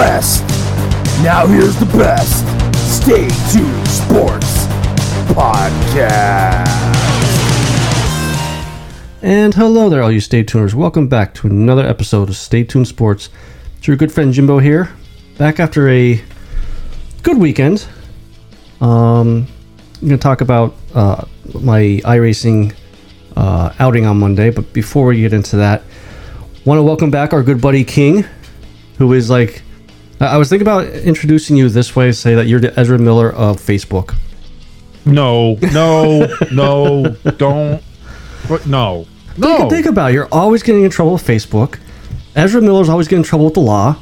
rest. Now here's the best Stay Tuned Sports Podcast. And hello there, all you Stay Tuners. Welcome back to another episode of Stay Tuned Sports. It's your good friend Jimbo here, back after a good weekend. Um, I'm going to talk about uh, my iRacing uh, outing on Monday, but before we get into that, want to welcome back our good buddy King, who is like, I I was thinking about introducing you this way, say that you're the Ezra Miller of Facebook. No, no, no, don't. No, no, Think about it. You're always getting in trouble with Facebook. Ezra Miller's always getting in trouble with the law.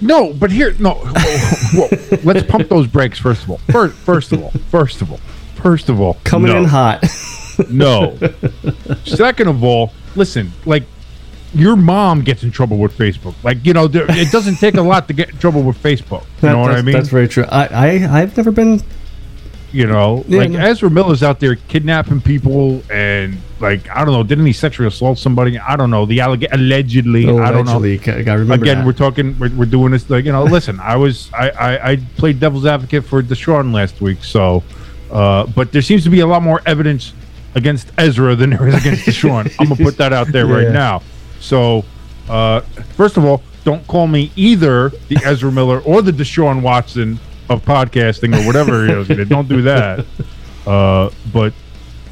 no. But here, no. Whoa, whoa. Let's pump those brakes first of all. First, first of all, first of all, first of all, Coming no, in hot. No. Second of all, listen, like your mom gets in trouble with Facebook. Like you know, there, it doesn't take a lot to get in trouble with Facebook. You know what I mean? That's very true. I, I I've never been. you know, Yeah, like no. Ezra Miller's out there kidnapping people and like I don't know, didn't he sexually assault somebody? I don't know. The alleg- allegedly, I don't know. I remember Again, that. we're talking. We're, we're doing this like you know. Listen, I was I, I I played devil's advocate for Deshaun last week, so. Uh, but there seems to be a lot more evidence against Ezra than there is against Deshaun. I'm gonna put that out there Yeah. right now. So, uh, first of all, don't call me either the Ezra Miller or the Deshaun Watson of podcasting or whatever it is. Don't do that. Uh, but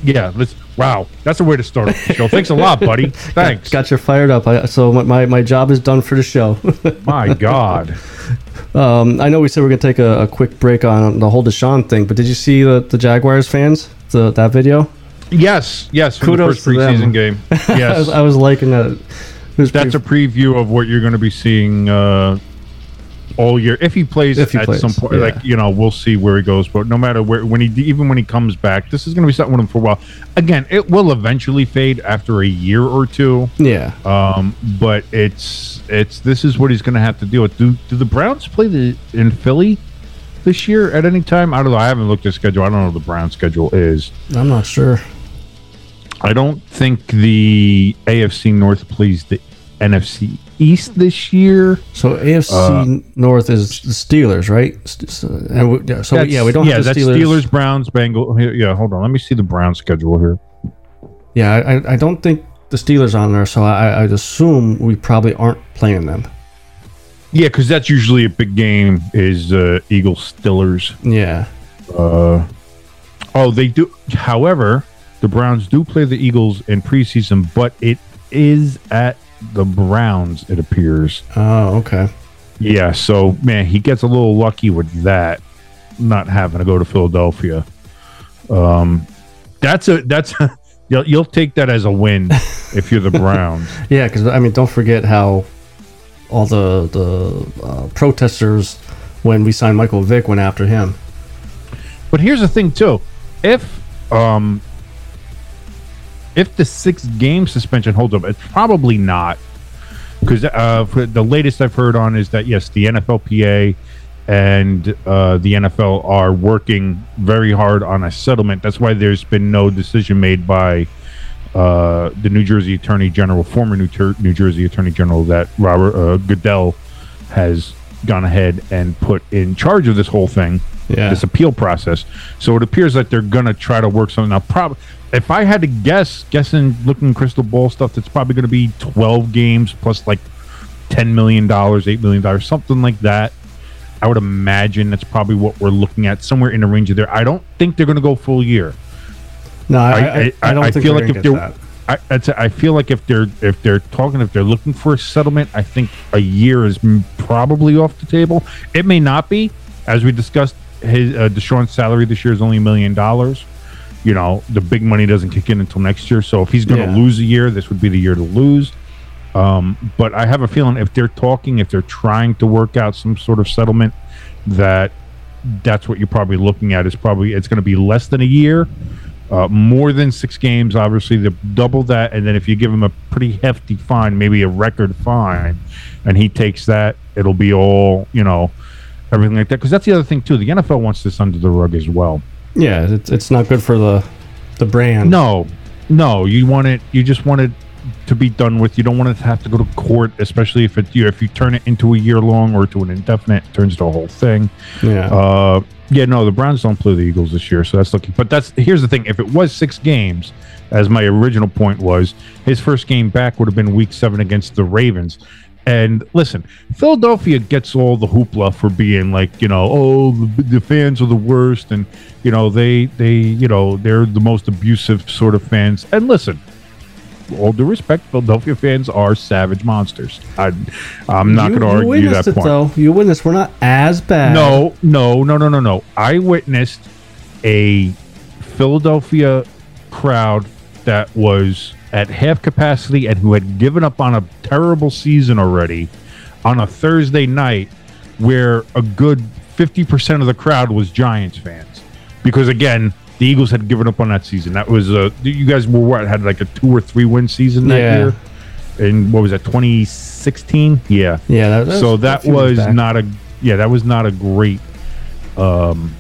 yeah, let's. Wow, that's a way to start the show. Thanks a lot, buddy. Thanks. Got you fired up. I, so my, my, job is done for the show. My God. um, I know we said we're gonna take a, a quick break on the whole Deshaun thing, but did you see the, the Jaguars fans the, that video? Yes, yes. Kudos the first them. preseason game. I was, Yes, I was liking that. That's a preview of what you're going to be seeing uh, all year if he plays If he at plays, some point. yeah. Like you know, we'll see where he goes. But no matter where, when he even when he comes back, this is going to be something with him for a while. Again, it will eventually fade after a year or two. yeah. Um, but it's it's this is what he's going to have to deal with. Do do the Browns play the in Philly this year at any time? I don't know. I haven't looked at schedule. I don't know what the Browns schedule is. I'm not sure. I don't think the AFC North plays the NFC East this year. So AFC Uh, North is the Steelers, right? So, we, yeah, so yeah, we don't Yeah, have the that's Steelers. Steelers, Browns, Bengals. Yeah, hold on. Let me see the Browns schedule here. Yeah, I, I- I don't think the Steelers on there, so I, I'd assume we probably aren't playing them. Yeah, because that's usually a big game. Is uh, Eagles Steelers? Yeah. Uh, oh, they do. However, the Browns do play the Eagles in preseason, but it is at the Browns. It appears. Oh, okay. Yeah, so man, he gets a little lucky with that, not having to go to Philadelphia. Um, that's a that's a, you'll, you'll take that as a win if you're the Browns. Yeah, because I mean, don't forget how all the the uh, protesters when we signed Michael Vick went after him. But here's the thing too, if um if the six game suspension holds up, it's probably not because uh, the latest I've heard on is that yes, the NFLPA and uh, the NFL are working very hard on a settlement. That's why there's been no decision made by uh, the New Jersey Attorney General, former New, Ter- New Jersey Attorney General, that Robert uh, Goodell has gone ahead and put in charge of this whole thing, Yeah. this appeal process. So it appears that they're gonna try to work something out. Probably, if I had to guess, guessing, looking crystal ball stuff, that's probably going to be twelve games plus like ten million dollars, eight million dollars, something like that. I would imagine that's probably what we're looking at, somewhere in the range of there. I don't think they're going to go full year. No, I, I, I, don't think feel like if they're, that. I, I feel like if they're if they're talking if they're looking for a settlement, I think a year is probably off the table. It may not be, as we discussed. His uh, Deshaun's salary this year is only a million dollars. You know, the big money doesn't kick in until next year. So if he's going to Yeah. lose a year, this would be the year to lose. Um, but I have a feeling if they're talking, if they're trying to work out some sort of settlement, that that's what you're probably looking at. Is probably it's going to be less than a year, uh, more than six games. Obviously, the double that, and then if you give him a pretty hefty fine, maybe a record fine, and he takes that, it'll be all you know, everything like that. Because that's the other thing too. The NFL wants this under the rug as well. Yeah, it's, it's not good for the the brand. No, no, you want it. You just want it to be done with. You don't want to have to go to court, especially if it you if you turn it into a year long or to an indefinite, it turns to a whole thing. Yeah. Uh, yeah, no, the Browns don't play the Eagles this year, so that's looking. But that's here's the thing: if it was six games, as my original point was, his first game back would have been Week Seven against the Ravens. And listen, Philadelphia gets all the hoopla for being like, you know, oh, the, the fans are the worst, and you know they they you know they're the most abusive sort of fans. And listen, all due respect, Philadelphia fans are savage monsters. I, I'm not going to argue that it, point. Though you witnessed, we're not as bad. No, no, no, no, no, no. I witnessed a Philadelphia crowd that was at half capacity and who had given up on a terrible season already on a Thursday night where a good 50% of the crowd was Giants fans. Because again, the Eagles had given up on that season. That was uh you guys were what had like a two or three win season that Yeah. year. And what was that 2016? Yeah Yeah. That, so that was not a yeah that was not a great um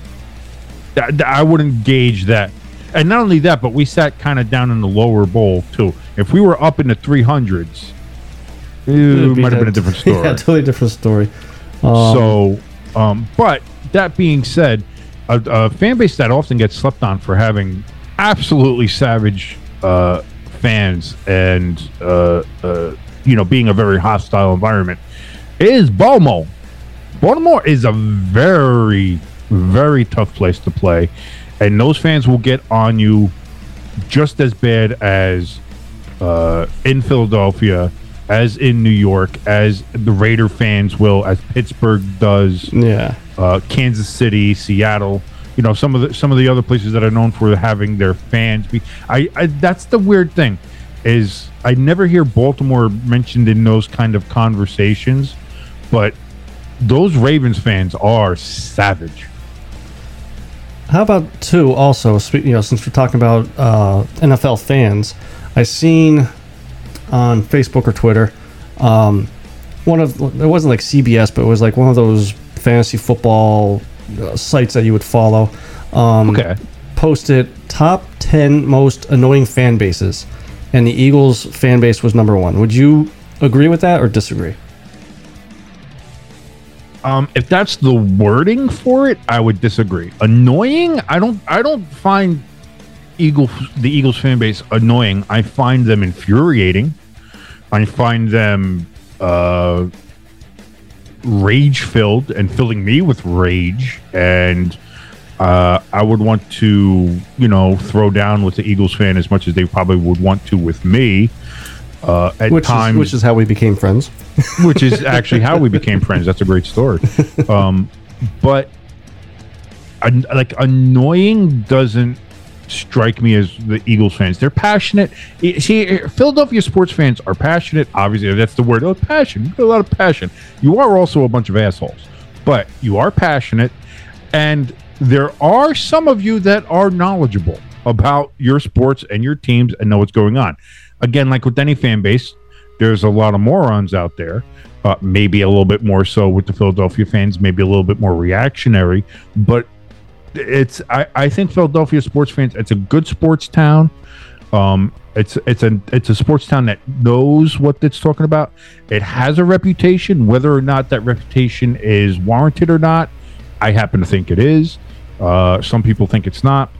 th- th- i wouldn't gauge that and not only that but we sat kind of down in the lower bowl too if we were up in the 300s it might have been a different story yeah, totally different story. Um, so um but that being said a, a fan base that often gets slept on for having absolutely savage uh fans and uh uh you know being a very hostile environment is Baltimore. Baltimore is a very, very tough place to play, and those fans will get on you just as bad as uh, in Philadelphia, as in New York, as the Raider fans will, as Pittsburgh does, yeah. Uh, Kansas City, Seattle. You know some of the some of the other places that are known for having their fans be. I, I that's the weird thing, is I never hear Baltimore mentioned in those kind of conversations, but those Ravens fans are savage. How about two? Also, you know, since we're talking about uh, NFL fans, I seen on Facebook or Twitter, um, one of it wasn't like CBS, but it was like one of those fantasy football uh, sites that you would follow. Um, Okay. Posted top ten most annoying fan bases, and the Eagles fan base was number one. Would you agree with that or disagree? Um, if that's the wording for it, I would disagree. Annoying? I don't. I don't find Eagle the Eagles fan base annoying. I find them infuriating. I find them uh, rage filled and filling me with rage. And uh, I would want to, you know, throw down with the Eagles fan as much as they probably would want to with me. Uh, at Which times, is, which is how we became friends. which is actually how we became friends. That's a great story. Um, but an- like annoying doesn't strike me as the Eagles fans. They're passionate. See, Philadelphia sports fans are passionate. Obviously, that's the word. Oh, passion. You've got a lot of passion. You are also a bunch of assholes, but you are passionate, and there are some of you that are knowledgeable about your sports and your teams and know what's going on. Again, like with any fan base, there's a lot of morons out there. Uh, maybe a little bit more so with the Philadelphia fans, maybe a little bit more reactionary. But it's I, I think Philadelphia sports fans. It's a good sports town. Um, it's it's a it's a sports town that knows what it's talking about. It has a reputation. Whether or not that reputation is warranted or not, I happen to think it is. Uh, some people think it's not.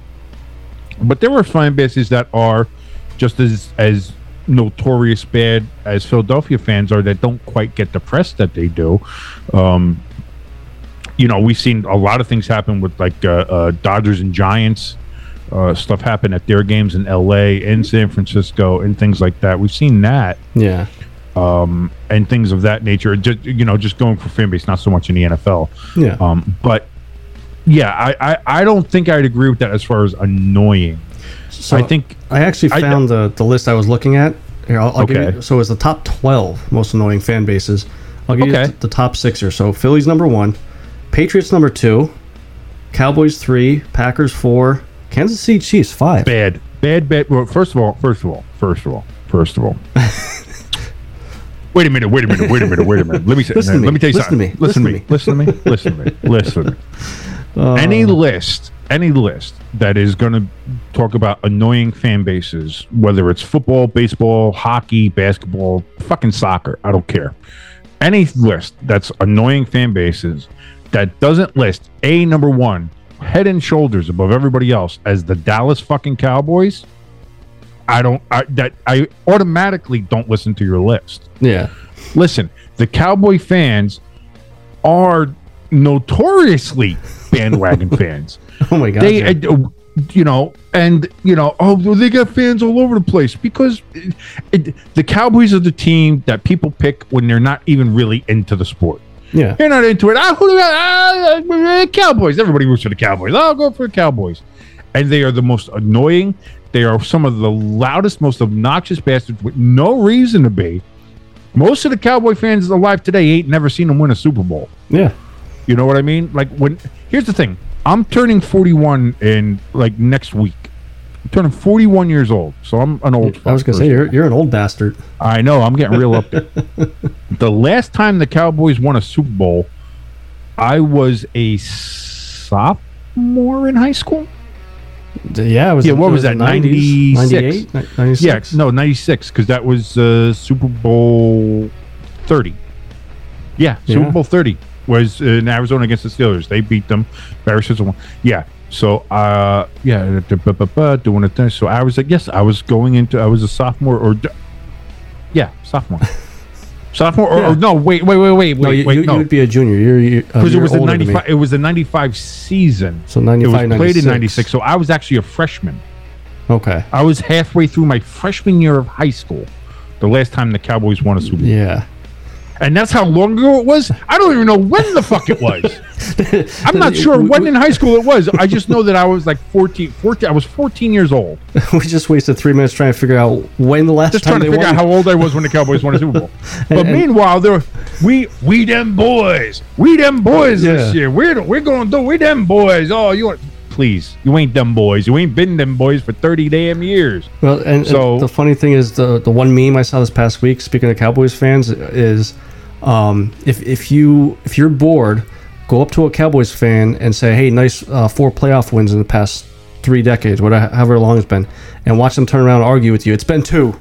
But there are fan bases that are just as as notorious bad as Philadelphia fans are that don't quite get the press that they do. Um, you know, we've seen a lot of things happen with like uh, uh, Dodgers and Giants. Uh, stuff happen at their games in L.A., in San Francisco, and things like that. We've seen that Yeah. um, and things of that nature. Just you know, just going for fan base, not so much in the NFL. Yeah. Um, but yeah, I, I I don't think I'd agree with that as far as annoying. So I think I actually I- found the, the list I was looking at. Here, I'll, I'll give Okay. you, so it's the top 12 most annoying fan bases. I'll give you Okay. the, the top six or So Phillies number one, Patriots number two, Cowboys three, Packers four, Kansas City Chiefs five. bad, bad, bad. Well, first of all, first of all, first of all, first of all. wait a minute, wait a minute, wait a minute, wait a minute. Let me say, Listen let me, me tell you something. listen to me, Listen to me. Listen to me. Listen to me. Listen to me. any uh. list, any list that is going to talk about annoying fan bases, whether it's football, baseball, hockey, basketball, fucking soccer, I don't care. Any list that's annoying fan bases that doesn't list a number one head and shoulders above everybody else as the Dallas fucking Cowboys. I don't. I, that I automatically don't listen to your list Yeah. listen, the Cowboy fans are notoriously bandwagon fans. Oh my god. They, yeah. uh, you know, and you know, oh, they got fans all over the place because it, it, the Cowboys are the team that people pick when they're not even really into the sport. Yeah. You're not into it. Ah, who do I, ah, uh, Cowboys. Everybody roots for the Cowboys. I'll go for the Cowboys. And they are the most annoying. They are some of the loudest, most obnoxious bastards with no reason to be. Most of the Cowboy fans alive today ain't never seen them win a Super Bowl. Yeah. You know what I mean? Like when here's the thing. I'm turning 41 in like next week. I'm turning 41 years old, so I'm an old. I was gonna say you're you're an old bastard. I know. I'm getting real up there. the last time the Cowboys won a Super Bowl, I was a sophomore in high school. Yeah. It was, Yeah, what it was that, 90s, 96? 98, 96? Yeah, no, 96, because that was uh, Super Bowl 30. Yeah, Super Yeah. Bowl 30 was in Arizona against the Steelers. They beat them. Barry Switzer won. Yeah. So, uh, yeah, doing it there. So I was like, yes, I was going into, I was a sophomore or, yeah, sophomore. sophomore or, Yeah. or no, wait, wait, wait, wait, No, wait, you, wait, you, no. you would be a junior. You're you're, uh, Because it was the older than me. 95, it was the 95 season. So It 95, was played in 96. 96. So I was actually a freshman. Okay. I was halfway through my freshman year of high school. The last time the Cowboys won a Super Bowl. Yeah. And that's how long ago it was? I don't even know when the fuck it was. I'm not sure when in high school it was. I just know that I was like 14, 14 I was 14 years old. we just wasted three minutes trying to figure out when the last Just time trying to they figure won. out how old I was when the Cowboys won a Super Bowl. But and- meanwhile, there we we them boys. We them boys this year. We're we're going to do we them boys. Oh, you want Please, you ain't them boys. You ain't been them boys for 30 damn years. Well, and, So- and the funny thing is the the one meme I saw this past week. Speaking of Cowboys fans, is um, if if you if you're bored, go up to a Cowboys fan and say, "Hey, nice uh, four playoff wins in the past three decades, whatever however long it's been," and watch them turn around and argue with you. It's been two.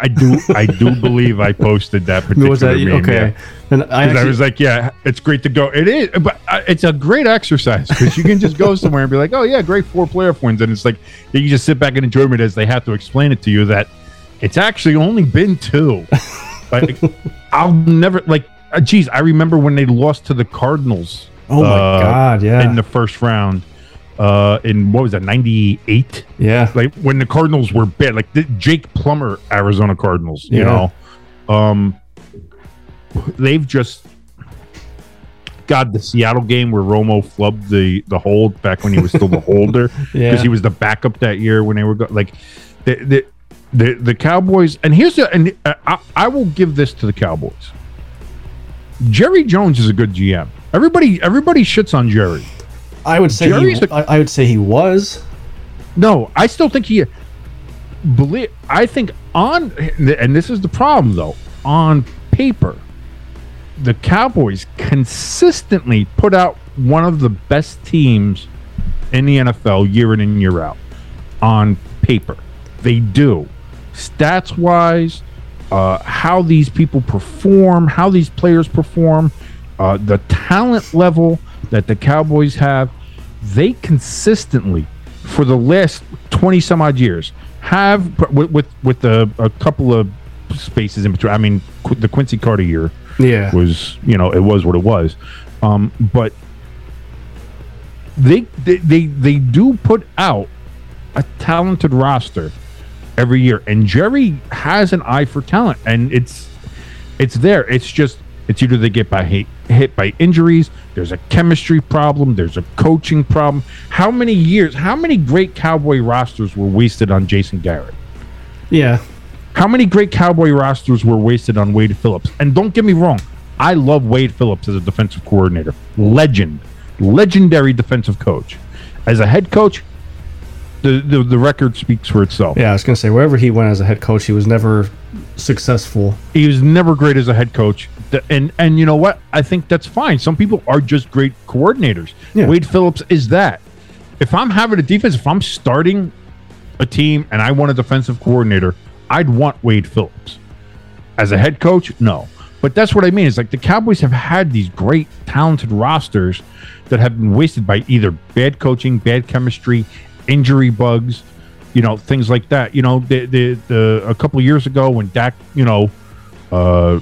I do I do believe I posted that particular Was that meme, okay? yeah. And I actually, was like, yeah, it's great to go. It is, but it's a great exercise because you can just go somewhere and be like, oh yeah, great four playoff wins, and it's like you just sit back and enjoy it as they have to explain it to you that it's actually only been two. like I'll never like, uh, geez, I remember when they lost to the Cardinals. oh my uh, god, yeah, in the first round. Uh, in what was that, ninety eight? yeah, like when the Cardinals were bad, like the Jake Plummer Arizona Cardinals, you Yeah. know, um, they've just God the Seattle game where Romo flubbed the the hold back when he was still the holder because Yeah. he was the backup that year when they were go- like the the the, the Cowboys. And here's the and uh, I, I will give this to the Cowboys. Jerry Jones is a good GM. Everybody everybody shits on Jerry. I would say he, Jerry's a- I, I would say he was. No, I still think he believe. I think on and this is the problem though. On paper, the Cowboys consistently put out one of the best teams in the NFL year in and year out. On paper, they do. Stats wise, uh, how these people perform, how these players perform, uh, the talent level that the Cowboys have, they consistently, for the last twenty some odd years, have with with, with a, a couple of spaces in between. I mean, Qu- the Quincy Carter year Yeah, was you know it was what it was, um, but they, they they they do put out a talented roster every year, and Jerry has an eye for talent, and it's it's there. It's just it's either they get by hit, hit by injuries. There's a chemistry problem. There's a coaching problem. How many years? How many great Cowboy rosters were wasted on Jason Garrett? yeah, How many great Cowboy rosters were wasted on Wade Phillips? And don't get me wrong, I love Wade Phillips as a defensive coordinator. Legend, legendary defensive coach. As a head coach, the, the, the record speaks for itself. yeah. I was gonna say wherever he went as a head coach, he was never successful. He was never great as a head coach. and and you know what? I think that's fine. Some people are just great coordinators. Yeah. Wade Phillips is that. If I'm having a defense, if I'm starting a team and I want a defensive coordinator, I'd want Wade Phillips. As a head coach, no. But that's what I mean. It's like the Cowboys have had these great, talented rosters that have been wasted by either bad coaching, bad chemistry, injury bugs, you know, things like that. You know, the the, the a couple of years ago when Dak, you know, uh,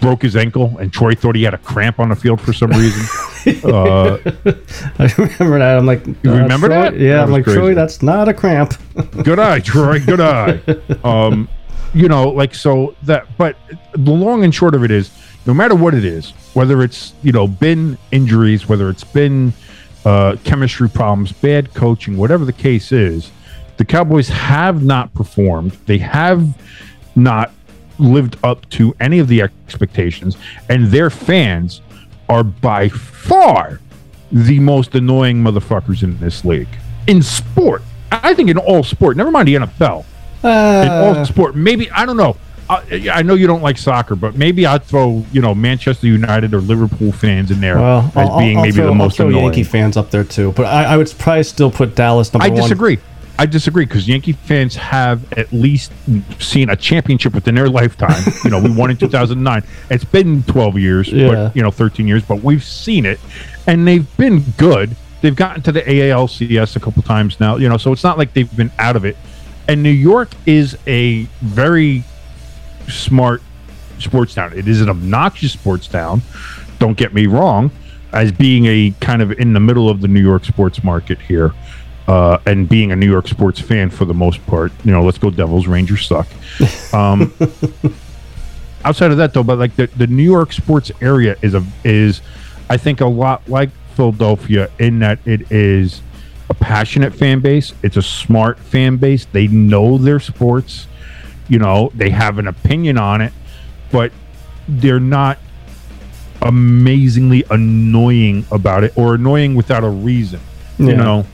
broke his ankle and Troy thought he had a cramp on the field for some reason. uh, I remember that. I'm like, you remember Troy? that? Yeah, That I'm like, crazy. Troy, that's not a cramp. good eye, Troy. Good eye. Um, you know, like so that. But the long and short of it is, no matter what it is, whether it's you know been injuries, whether it's been uh, chemistry problems, bad coaching, whatever the case is, the Cowboys have not performed. They have not lived up to any of the expectations, and their fans are by far the most annoying motherfuckers in this league in sport. I think in all sport, never mind the NFL, in all Uh, sport. Maybe I don't know. I, I know you don't like soccer, but maybe I'd throw you know Manchester United or Liverpool fans in there well, as I'll, being I'll maybe throw, the I'll most throw annoying. Yankee fans up there too, but I, I would probably still put Dallas number I one. disagree. I disagree because Yankee fans have at least seen a championship within their lifetime. you know, we won in 2009. It's been 12 years, Yeah. but you know, 13 years, but we've seen it, and they've been good. They've gotten to the AALCS a couple times now. You know, so it's not like they've been out of it. And New York is a very smart sports town. It is an obnoxious sports town. Don't get me wrong. As being a kind of in the middle of the New York sports market here, uh, and being a New York sports fan for the most part, you know, let's go Devils. Rangers suck. Um, outside of that, though, but like the, the New York sports area is a is, I think, a lot like Philadelphia in that it is a passionate fan base. It's a smart fan base. They know their sports. You know, they have an opinion on it, but they're not amazingly annoying about it or annoying without a reason. You Yeah. know,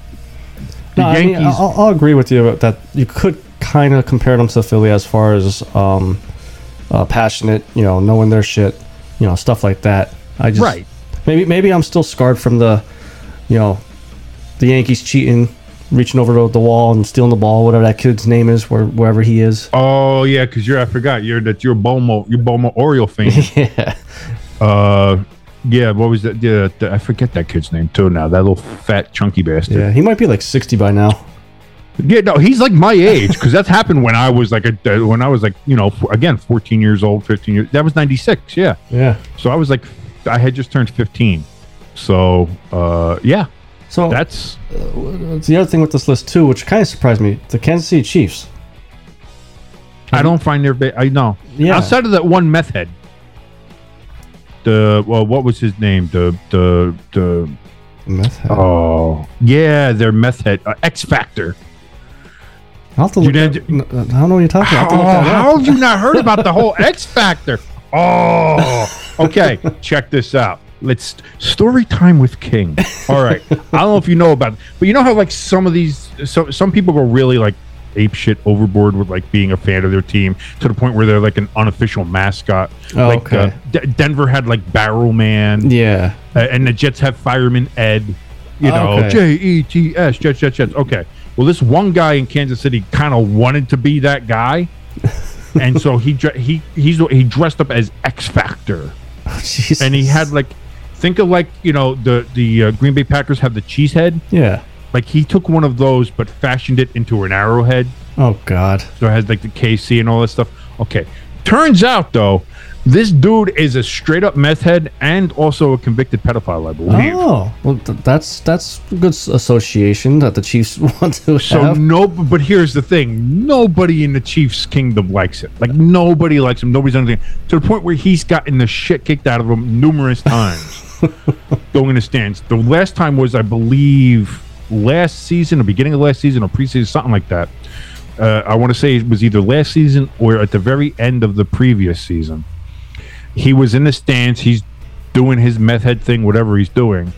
the No, I mean, Yankees. I'll, I'll agree with you that you could kind of compare them to Philly as far as um, uh, passionate, you know, knowing their shit, you know, stuff like that. I just Right. Maybe maybe I'm still scarred from the, you know, the Yankees cheating, reaching over the, the wall and stealing the ball, whatever that kid's name is, where, wherever he is. Oh yeah, because you're I forgot you're that you're Bomo you're Bomo Oriole fan. yeah. uh, yeah. What was that? Yeah, the, I forget that kid's name too. Now that little fat chunky bastard. Yeah. He might be like 60 by now. Yeah, no, he's like my age because that's happened when I was like a uh, when I was like you know again 14 years old, 15 years. That was 96. Yeah, Yeah. so I was like I had just turned 15. So uh, yeah, So that's that's the other thing with this list too, which kind of surprised me, the Kansas City Chiefs. I don't find their ba- I know Yeah. outside of that one meth head. The well, what was his name? The the the Meth head. oh yeah, their meth head uh, X Factor. I'll have to look at- n- I don't know what you're talking about. I'll have to Oh, look that up. how have you not heard about the whole X Factor? Oh, okay. Check this out. Let's story time with King. All right. I don't know if you know about it, but you know how like some of these, so some people go really like ape shit overboard with like being a fan of their team to the point where they're like an unofficial mascot. Oh, like okay. uh, D- Denver had like Barrel Man, Yeah. uh, and the Jets have Fireman Ed. You know, J E T S, Jets, Jets, Jets. Okay. Well, this one guy in Kansas City kind of wanted to be that guy, and so he he he's he dressed up as X Factor, Jesus. and he had like think of like you know the the uh, Green Bay Packers have the cheese head. Yeah. Like he took one of those but fashioned it into an arrowhead, Oh God. so it has like the KC and all that stuff. Okay. Turns out though, this dude is a straight up meth head and also a convicted pedophile, I believe. Oh, well, th- that's that's a good s- association that the Chiefs want to So have. no, but here's the thing: nobody in the Chiefs' kingdom likes it. Like nobody likes him. Nobody's anything to the point where he's gotten the shit kicked out of him numerous times. going in the stands. The last time was, I believe, last season, or beginning of last season, or preseason, something like that. Uh, I want to say it was either last season or at the very end of the previous season. He was in the stands. He's doing his meth head thing, whatever he's doing,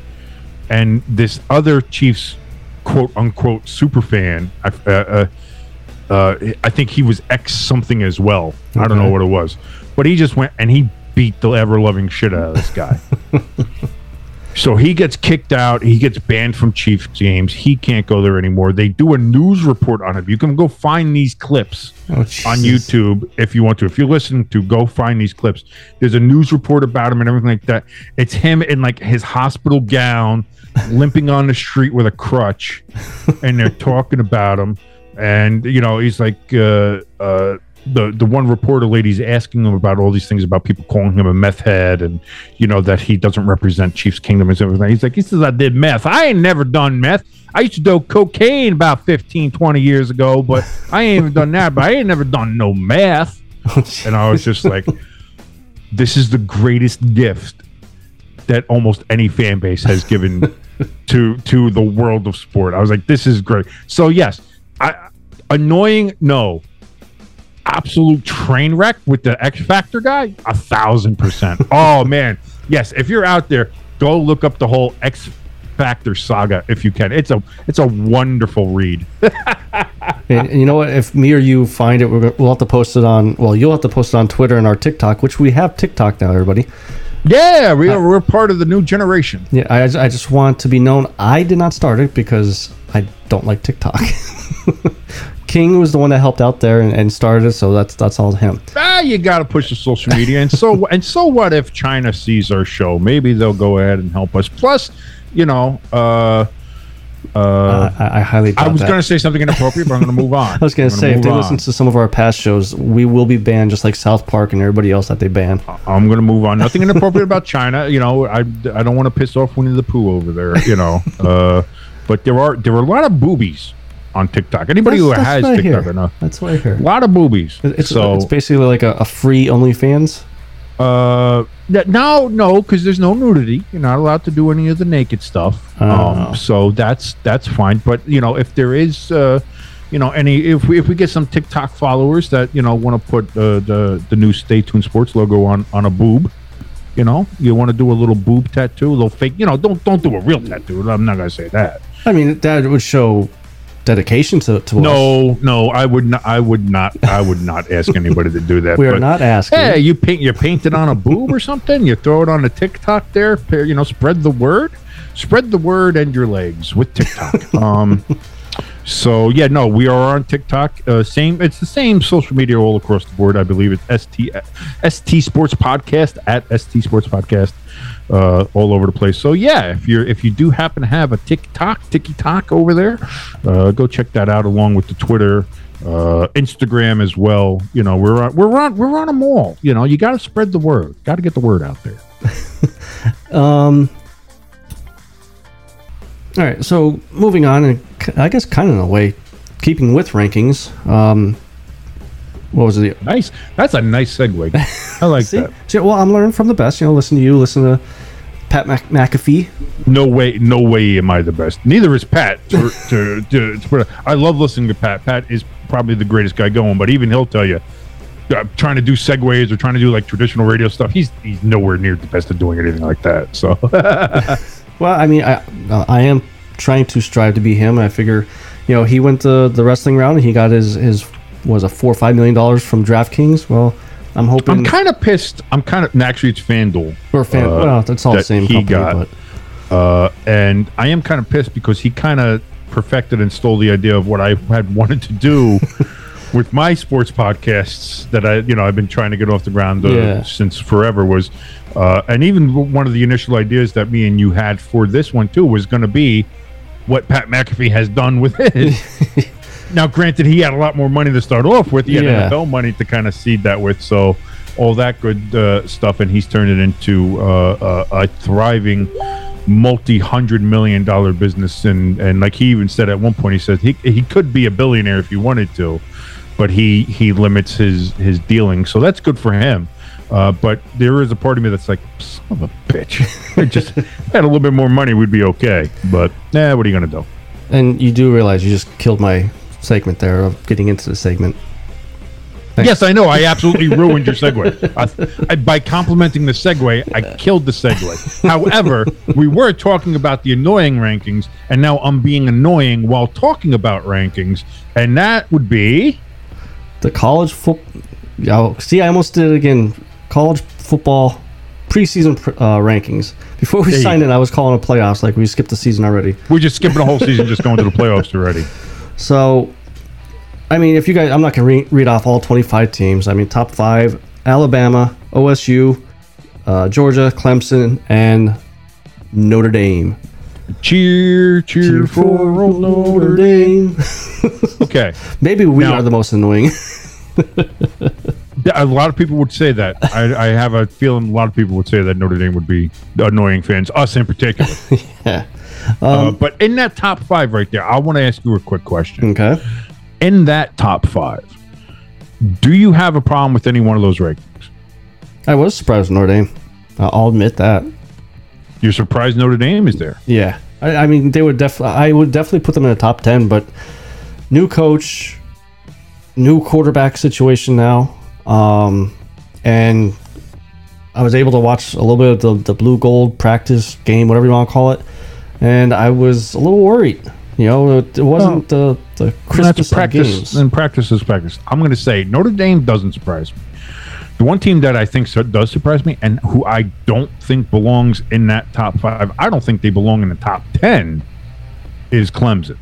and this other Chiefs quote unquote super fan. I, uh, uh, uh, I think he was X something as well. I don't know what it was, but he just went and he beat the ever loving shit out of this guy. so he gets kicked out. He gets banned from Chiefs games. He can't go there anymore. They do a news report on him. You can go find these clips Oh, on YouTube if you want to. If you listen to, go find these clips. There's a news report about him and everything like that. It's him in like his hospital gown, limping on the street with a crutch, and they're talking about him. And you know, he's like uh, uh, the the one reporter lady's asking him about all these things about people calling him a meth head, and you know that he doesn't represent Chiefs Kingdom and everything. He's like, he says I did meth. I ain't never done meth. I used to do cocaine about 15, 20 years ago, but I ain't even done that. But I ain't never done no meth. And I was just like, this is the greatest gift that almost any fan base has given to to the world of sport. I was like, this is great. So yes, I annoying, no. Absolute train wreck with the X Factor guy, a thousand percent. oh man, yes. If you're out there, go look up the whole X Factor saga if you can. It's a it's a wonderful read. And, and you know what? If me or you find it, we're, we'll have to post it on. Well, you'll have to post it on Twitter and our TikTok, which we have TikTok now, everybody. Yeah, we are, we're part of the new generation. Yeah, I, I just want to be known. I did not start it because I don't like TikTok. King was the one that helped out there and, and started it, so that's that's all him. ah, you got to push the social media. And so, and so, what if China sees our show? Maybe they'll go ahead and help us. Plus, you know, uh, uh, I, I highly doubt I was going to say something inappropriate, but I'm going to move on. I was going to say, if they listen to some of our past shows, we will be banned just like South Park and everybody else that they ban. I'm going to move on. Nothing inappropriate about China. You know, I, I don't want to piss off Winnie the Pooh over there. You know, uh, but there are there are a lot of boobies on TikTok. Anybody who has TikTok. I know. That's what I hear. A lot of boobies. It's, so it's basically like a, a free OnlyFans. Uh, no, no, because there's no nudity. You're not allowed to do any of the naked stuff. Oh. Um, so that's that's fine. But you know, if there is, uh, you know, any if we if we get some TikTok followers that you know want to put uh, the the new Stay Tuned Sports logo on on a boob, you know, you want to do a little boob tattoo, a little fake. You know, don't don't do a real tattoo. I'm not gonna say that. I mean, that would show dedication to, to us. No, no, I would not. I would not. I would not ask anybody to do that. We are not asking. Hey, you paint you paint it on a boob or something. You throw it on a TikTok there. You know, spread the word, spread the word and your legs with TikTok. um, so yeah, no, we are on TikTok. Uh, same, it's the same social media all across the board. I believe it's st st sports podcast at st sports podcast. Uh, all over the place. So yeah, if you're if you do happen to have a TikTok, TikTok over there, uh, go check that out along with the Twitter, uh, Instagram as well. You know, we're on, we're on we're on them all. You know, you got to spread the word. Got to get the word out there. Um. All right, so moving on, and I guess kind of in a way, keeping with rankings. Um, what was it? Nice. That's a nice segue. I like See, that. See, well, I'm learning from the best. You know, listen to you, listen to Pat Mc- McAfee. No way, no way am I the best. Neither is Pat. To, to, to, to I love listening to Pat. Pat is probably the greatest guy going, but even he'll tell you, uh, trying to do segues or trying to do like traditional radio stuff, he's he's nowhere near the best at doing anything like that. So Well, I mean, I I am trying to strive to be him. I figure, you know, he went the the wrestling round and he got his his was a four or five million dollars from DraftKings. Well, I'm hoping I'm kind of pissed. I'm kind of actually it's FanDuel. or fan. uh, well, that's all the same he company, got. but Uh, and I am kind of pissed because he kind of perfected and stole the idea of what I had wanted to do with my sports podcasts that I, you know, I've been trying to get off the ground uh, Yeah. since forever was, uh, and even one of the initial ideas that me and you had for this one too was going to be what Pat McAfee has done with it. now, granted, he had a lot more money to start off with. He had Yeah. NFL money to kind of seed that with, so all that good uh, stuff, and he's turned it into uh, a, a thriving multi-hundred million dollar business and and like he even said at one point he said he, he could be a billionaire if he wanted to but he he limits his his dealing so that's good for him uh, but there is a part of me that's like son of a bitch I just had a little bit more money we'd be okay but nah what are you gonna do and you do realize you just killed my segment there of getting into the segment. Thanks. Yes, I know. I absolutely ruined your segue. I, I, by complimenting the segue, I killed the segue. However, we were talking about the annoying rankings, and now I'm being annoying while talking about rankings, and that would be The college football. Oh, see, I almost did it again. College football preseason uh, rankings. Before we There signed in, I was calling a playoffs like we skipped the season already. We're just skipping the whole season, just going to the playoffs already. So, I mean, if you guys, I'm not going to re- read off all 25 teams. I mean, top five Alabama, OSU, uh, Georgia, Clemson, and Notre Dame. Cheer, cheer for old Notre Dame. Okay. Maybe we Now- are the most annoying. A lot of people would say that. I, I have a feeling a lot of people would say that Notre Dame would be annoying fans, us in particular. yeah. uh, but in that top five right there, I want to ask you a quick question. Okay. In that top five, do you have a problem with any one of those rankings? I was surprised with Notre Dame. Uh, I'll admit that. You're surprised Notre Dame is there. Yeah. I, I mean, they would definitely. I would definitely put them in the top ten, but new coach, new quarterback situation now, um, and I was able to watch a little bit of the, the blue gold practice game, whatever you want to call it, and I was a little worried. You know, it, it wasn't the the Christmas practice. games. And practice is practice. I'm going to say Notre Dame doesn't surprise me. The one team that I think so, does surprise me, and who I don't think belongs in that top five, I don't think they belong in the top ten, is Clemson.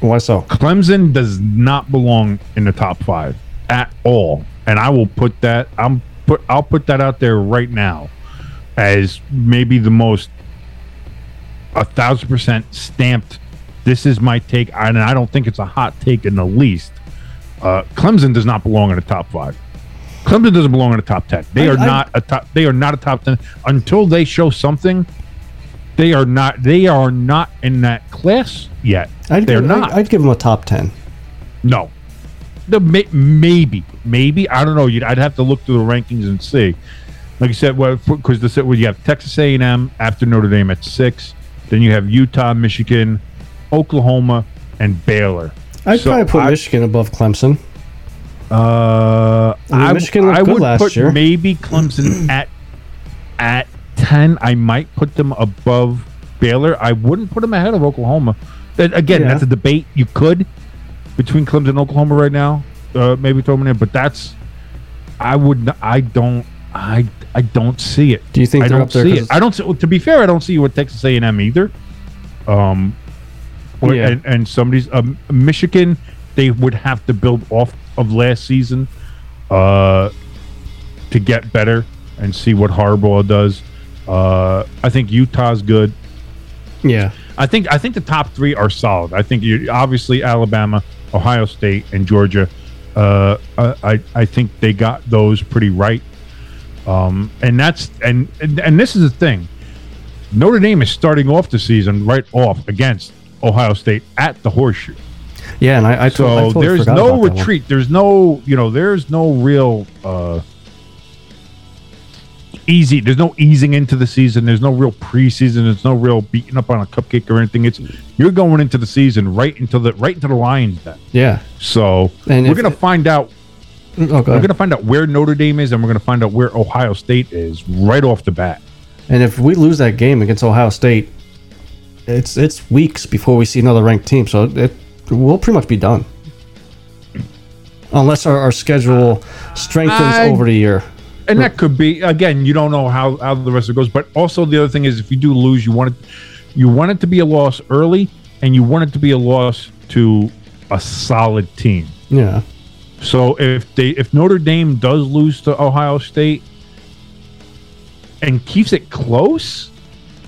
Why so? Clemson does not belong in the top five at all, and I will put that. I'm put. I'll put that out there right now as maybe the most a thousand percent stamped. This is my take, and I don't think it's a hot take in the least. Uh, Clemson does not belong in the top five. Clemson doesn't belong in the top ten. They I- are I- not a top. They are not a top ten until they show something. They are not. They are not in that class yet. I'd They're give, not. I'd, give them a top ten. No. The may, maybe, maybe I don't know. You'd, I'd have to look through the rankings and see. Like you said, well, because the well, you have Texas A&M after Notre Dame at six, then you have Utah, Michigan, Oklahoma, and Baylor. I'd So probably put I- Michigan above Clemson. Uh, I mean, Michigan looked I good would last put year. maybe Clemson at at ten. I might put them above Baylor. I wouldn't put them ahead of Oklahoma. That- again, Yeah. that's a debate you could between Clemson and Oklahoma right now. Uh, maybe throw them in, but that's I would I don't. I I don't see it. Do you think I don't see it. I don't. See, to be fair, I don't see what Texas A and M either. Um, or- Yeah. and, and somebody's um, Michigan, they would have to build off of last season, uh, to get better and see what Harbaugh does. Uh, I think Utah's good. Yeah. I think I think the top three are solid. I think you obviously Alabama, Ohio State, and Georgia. Uh, I I think they got those pretty right. Um, and that's and, and and this is the thing. Notre Dame is starting off the season right off against Ohio State at the Horseshoe. Yeah, and I, I, So I totally there's no retreat. There's no you know there's no real uh, easy. There's no easing into the season. There's no real preseason. There's no real beating up on a cupcake or anything. It's you're going into the season right into the right into the Lions den. Yeah. So And we're gonna find out. Oh, go We're gonna find out where Notre Dame is, and we're gonna find out where Ohio State is right off the bat. And if we lose that game against Ohio State, it's it's weeks before we see another ranked team. So it we'll pretty much be done, unless our, our schedule strengthens I- over the year. And that could be again. You don't know how, how the rest of it goes, but also the other thing is, if you do lose, you want it, you want it to be a loss early, and you want it to be a loss to a solid team. Yeah. So if they if Notre Dame does lose to Ohio State and keeps it close,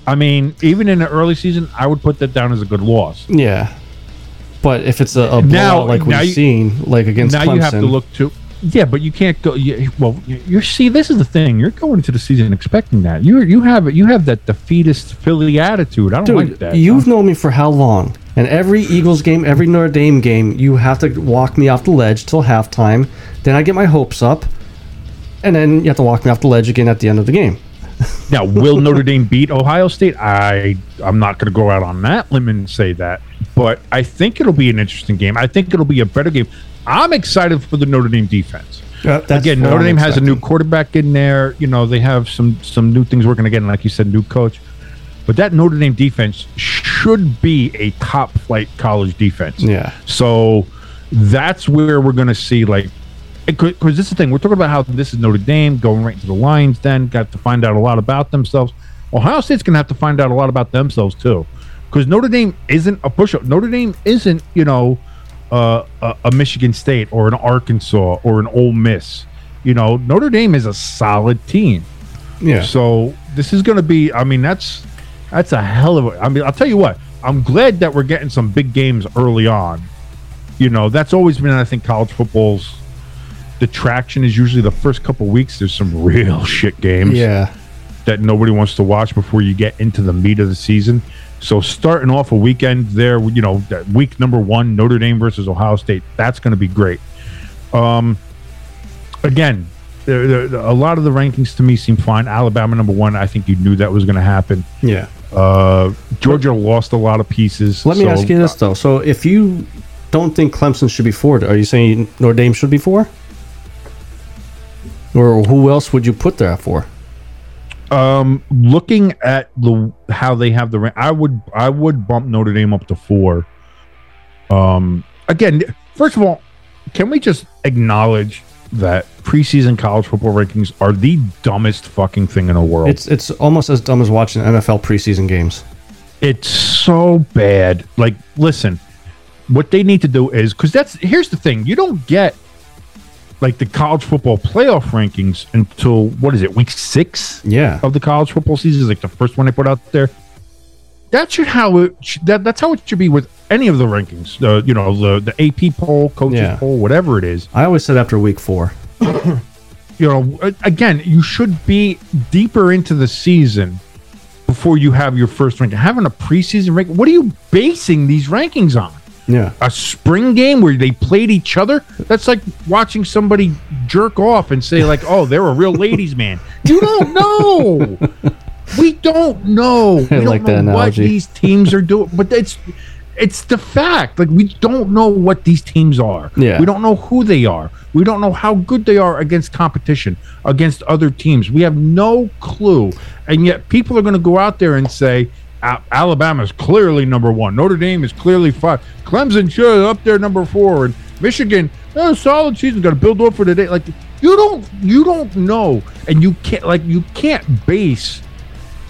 I mean, even in the early season, I would put that down as a good loss. Yeah. But if it's a, a blowout like we've you- seen, like against now Clemson, you have to look to yeah, but you can't go. You, well, you- see, this is the thing. You're going into the season expecting that. You you have you have that defeatist Philly attitude. I don't Dude, like that. you've known me for how long? And every Eagles game, every Notre Dame game, you have to walk me off the ledge till halftime. Then I get my hopes up, and then you have to walk me off the ledge again at the end of the game. Now, will Notre Dame beat Ohio State? I I'm not going to go out on that limb and say that, but I think it'll be an interesting game. I think it'll be a better game. I'm excited for the Notre Dame defense. Again, Notre Dame has a new quarterback in there. You know, they have some some new things working again, like you said, new coach. But that Notre Dame defense should be a top flight college defense. Yeah. So that's where we're going to see like because this is the thing we're talking about how this is Notre Dame going right into the Lions. Then got to find out a lot about themselves. Ohio State's going to have to find out a lot about themselves too, because Notre Dame isn't a push-up. Notre Dame isn't you know uh, a, a Michigan State or an Arkansas or an Ole Miss. You know Notre Dame is a solid team. Yeah. So this is going to be. I mean, that's that's a hell of a. I mean, I'll tell you what. I'm glad that we're getting some big games early on. You know, that's always been, I think, college football's. The traction is usually the first couple weeks. There's some real shit games yeah. that nobody wants to watch before you get into the meat of the season. So starting off a weekend there, you know, week number one, Notre Dame versus Ohio State, that's going to be great. Um, again, there- there- a lot of the rankings to me seem fine. Alabama number one, I think you knew that was going to happen. Yeah. Uh, Georgia lost a lot of pieces. Let me so- ask you this though. So if you don't think Clemson should be four, are you saying Notre Dame should be four? Or who else would you put there at four? Um, looking at the how they have the rank, I would I would bump Notre Dame up to four. Um, again, first of all, can we just acknowledge that preseason college football rankings are the dumbest fucking thing in the world? It's it's almost as dumb as watching NFL preseason games. It's so bad. Like, listen, what they need to do is because that's here's the thing: you don't get like the college football playoff rankings until what is it, week six Yeah. of the college football season? Is like the first one they put out there. That should how it sh- that that's how it should be with any of the rankings. The you know the the AP poll, coaches Yeah. poll, whatever it is. I always said after week four. you know, again, you should be deeper into the season before you have your first ranking. Having a preseason rank, what are you basing these rankings on? Yeah. A spring game where they played each other? That's like watching somebody jerk off and say, like, oh, they're a real ladies' man. You don't know. we don't know. We don't like know that what these teams are doing. But it's it's the fact. Like we don't know what these teams are. Yeah. We don't know who they are. We don't know how good they are against competition, against other teams. We have no clue. And yet people are going to go out there and say "Al- Alabama is clearly number one. Notre Dame is clearly five. Clemson should up there number four. And Michigan, oh, solid season. Got to build up for today. Like you don't you don't know, and you can't like you can't base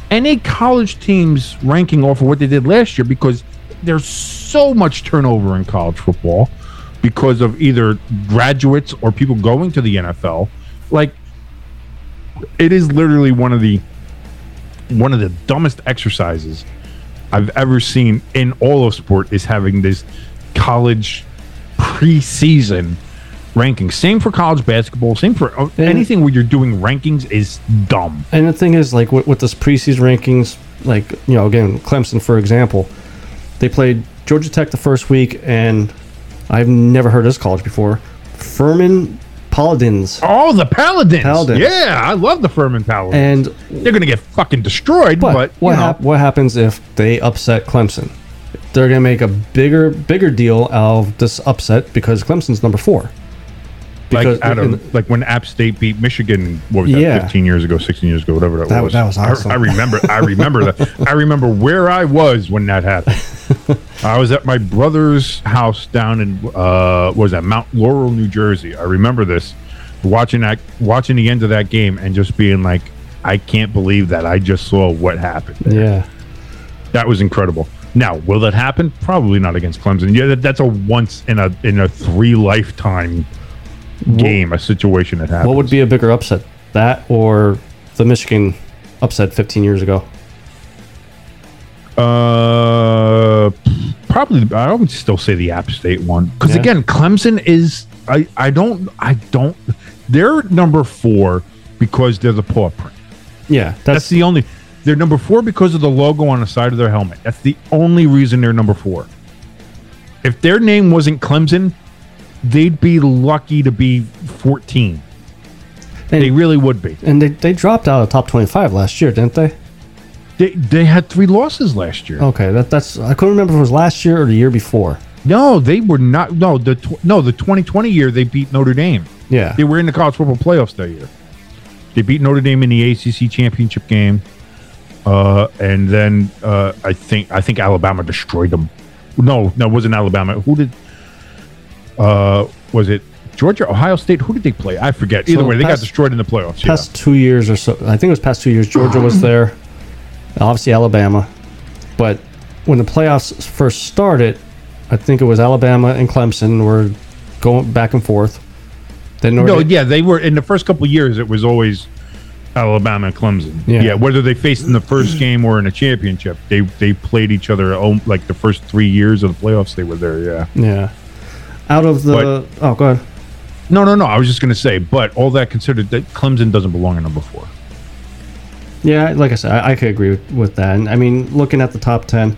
any college team's ranking off of what they did last year because there's so much turnover in college football because of either graduates or people going to the NFL. Like it is literally one of the one of the dumbest exercises I've ever seen in all of sport is having this college preseason ranking. Same for college basketball. Same for uh, Yeah. anything where you're doing rankings is dumb. And the thing is, like with, with this preseason rankings, like you know, again, Clemson for example, they played Georgia Tech the first week, and I've never heard of this college before. Furman Paladins, Oh, the Paladins. Paladins. Yeah, I love the Furman Paladins. and they're going to get fucking destroyed, but, but, what hap- what happens if they upset Clemson? They're gonna make a bigger bigger deal out of this upset because Clemson's number four. Like out in- of, like when App State beat Michigan, what was that, Yeah. 15 years ago, 16 years ago, whatever that, That- was. that was I- awesome. I, remember, I remember that. I remember where I was when that happened. I was at my brother's house down in, uh, what was that Mount Laurel, New Jersey. I remember this, watching that, watching the end of that game and just being like, I can't believe that I just saw what happened. yeah, That was incredible. Now, will that happen? Probably not against Clemson. Yeah, that, that's a once in a in a three lifetime game, a situation that happens. what would be a bigger upset? That or the Michigan upset 15 years ago? Uh, probably. I would still say the App State one because Yeah. again, Clemson is. I I don't I don't. They're number four because they're the paw print. Yeah, That's, that's, the only. They're number four because of the logo on the side of their helmet. That's the only reason they're number four. If their name wasn't Clemson, they'd be lucky to be 14. They and, really would be. and they, they dropped out of top 25 last year, didn't they? They, they had three losses last year. Okay, that that's I couldn't remember if it was last year or the year before. No, they were not. No, the tw- no the 2020 year they beat Notre Dame. Yeah, They were in the college football playoffs that year. They beat Notre Dame in the ACC championship game, uh, and then uh, I think I think Alabama destroyed them. No, no, it wasn't Alabama. Who did? Uh, was it Georgia, Ohio State. Who did they play? I forget. Either So way, they got destroyed in the playoffs. yeah. Past two years or so, I think it was past two years. Georgia was there, obviously Alabama, but when the playoffs first started, I think it was Alabama and Clemson were going back and forth. Then Notre No, Dame- yeah, they were in the first couple of years. It was always Alabama and Clemson. Yeah. Yeah. whether they faced in the first game or in a championship, they they played each other oh, like the first three years of the playoffs. They were there. Yeah. yeah. Out of the oh, go ahead. No, no, no. I was just gonna say, but all that considered, that Clemson doesn't belong in number four. Yeah, like I said, I, I could agree with, with that. And I mean, looking at the top ten,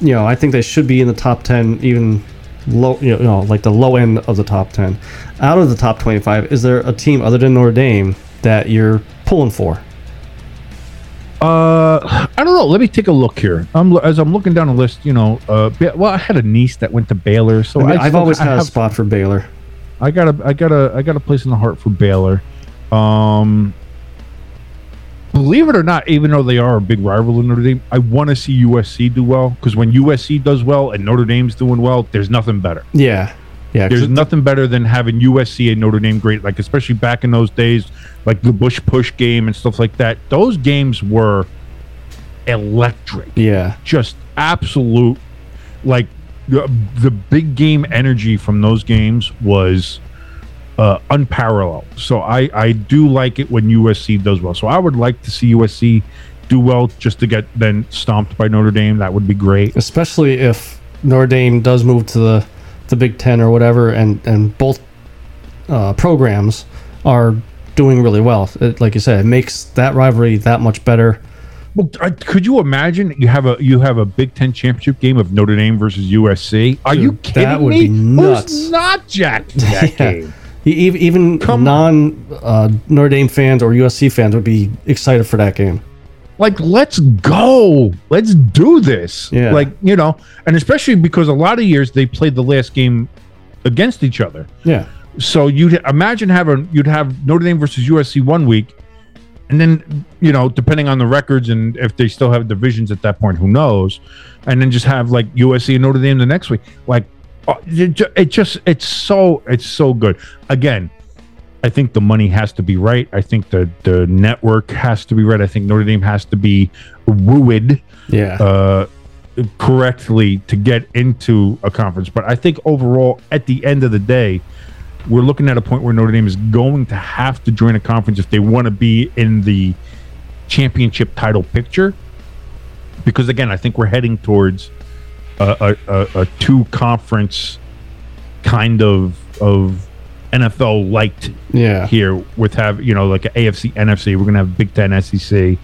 you know, I think they should be in the top ten, even low, you know, like the low end of the top ten. Out of the top twenty-five, is there a team other than Notre Dame that you're pulling for? Uh, I don't know. Let me take a look here. I'm as I'm looking down the list. You know, uh, well, I had a niece that went to Baylor, so I mean, I've still- always I had a spot for Baylor. I got a I got a I got a place in the heart for Baylor. Um believe it or not, even though they are a big rival in Notre Dame, I want to see USC do well because when USC does well and Notre Dame's doing well, there's nothing better. Yeah, yeah. There's nothing better than having USC and Notre Dame great, like especially back in those days, like the Bush push game and stuff like that. Those games were electric yeah, just absolute like the, the big game energy from those games was uh, unparalleled. So I I do like it when USC does well. So I would like to see USC do well just to get then stomped by Notre Dame. That would be great. especially if Notre Dame does move to the the Big Ten or whatever, and and both uh, programs are doing really well. It, like you said, it makes that rivalry that much better. Well, could you imagine you have a you have a Big Ten championship game of Notre Dame versus USC? Are you Dude, kidding that would me? be nuts. Who's not jacked that Yeah. game? Even Come- non uh, Notre Dame fans or USC fans would be excited for that game. Like let's go. Let's do this. Yeah. like you know and especially because a lot of years they played the last game against each other. Yeah, so you'd imagine having you'd have notre dame versus usc one week and then you know depending on the records and if they still have divisions at that point who knows? And then just have like usc and notre dame the next week. Like uh, it ju- it just it's so it's so good. Again I think the money has to be right. I think the the network has to be right. I think Notre Dame has to be wooed yeah, uh, correctly to get into a conference. But I think overall, at the end of the day, we're looking at a point where Notre Dame is going to have to join a conference if they want to be in the championship title picture. Because again, I think we're heading towards a, a, a, a two conference kind of of NFL liked yeah. here with have you know like AFC NFC. We're gonna have Big Ten SEC,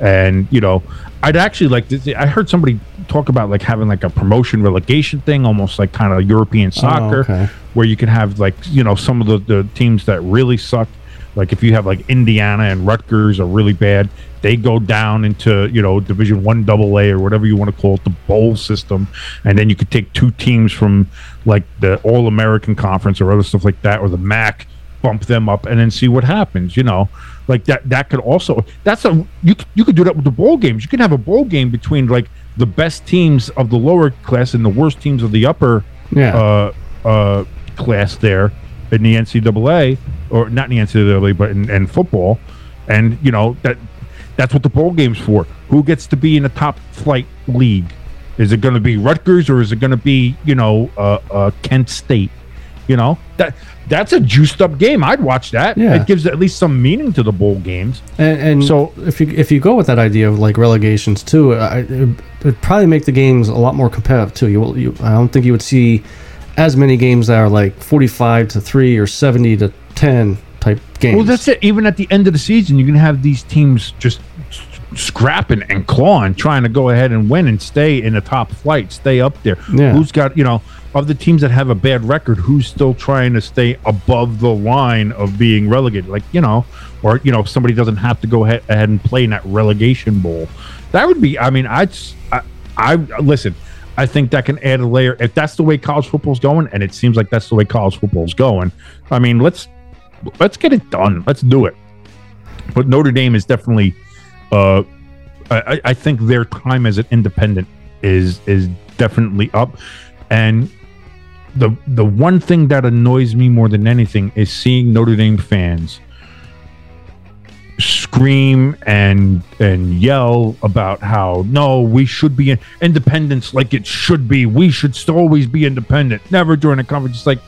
and you know I'd actually like to. See, I heard somebody talk about like having like a promotion relegation thing, almost like kind of European oh, soccer, okay. where you can have like you know some of the, the teams that really suck. Like if you have like Indiana and Rutgers are really bad, they go down into you know Division One Double A or whatever you want to call it, the bowl system, and then you could take two teams from like the All American Conference or other stuff like that, or the MAC, bump them up, and then see what happens. You know, like that. That could also that's a you you could do that with the bowl games. You can have a bowl game between like the best teams of the lower class and the worst teams of the upper Yeah. uh, uh, class there in the NCAA, or not in the NCAA, but in, in football. And you know that that's what the bowl game's for. Who gets to be in the top flight league? Is it going to be Rutgers or is it going to be you know uh, uh, Kent State? You know that that's a juiced up game. I'd watch that. Yeah. It gives at least some meaning to the bowl games. And, and So- if you if you go with that idea of like relegations too, I, it would probably make the games a lot more competitive too. You, will- you I don't think you would see as many games that are like forty five to three or seventy to ten type games. Well, that's it. Even at the end of the season, you can have these teams just scrapping and clawing, trying to go ahead and win and stay in the top flight, stay up there. Yeah. Who's got you know of the teams that have a bad record? Who's still trying to stay above the line of being relegated? Like you know, or you know, if somebody doesn't have to go ahead, ahead and play in that relegation bowl. That would be. I mean, I'd. I, I listen. I think that can add a layer. If that's the way college football's going, and it seems like that's the way college football's going. I mean, let's let's get it done. Let's do it. But Notre Dame is definitely. Uh, I, I- think their time as an independent is is definitely up, and the the one thing that annoys me more than anything is seeing Notre Dame fans scream and and yell about how no we should be in independence like it should be we should always be independent never join a conference it's like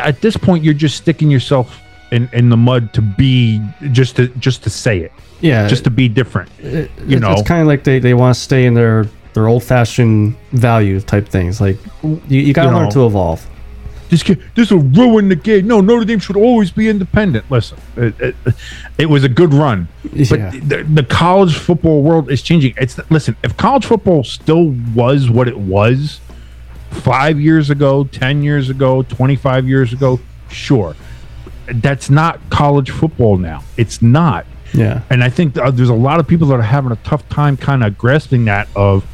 at this point you're just sticking yourself in in the mud to be just to just to say it Yeah, just to be different it, you it- know. it's kind of like they, they want to stay in their their old fashioned value type things. Like you, you got to You learn know. to evolve. this kid, this will ruin the game. No, Notre Dame should always be independent. Listen, it, it, it was a good run, but Yeah. the, the college football world is changing. It's listen, if college football still was what it was five years ago, ten years ago, twenty five years ago, sure, that's not college football now. It's not. Yeah, And I think uh, there's a lot of people that are having a tough time kind of grasping that of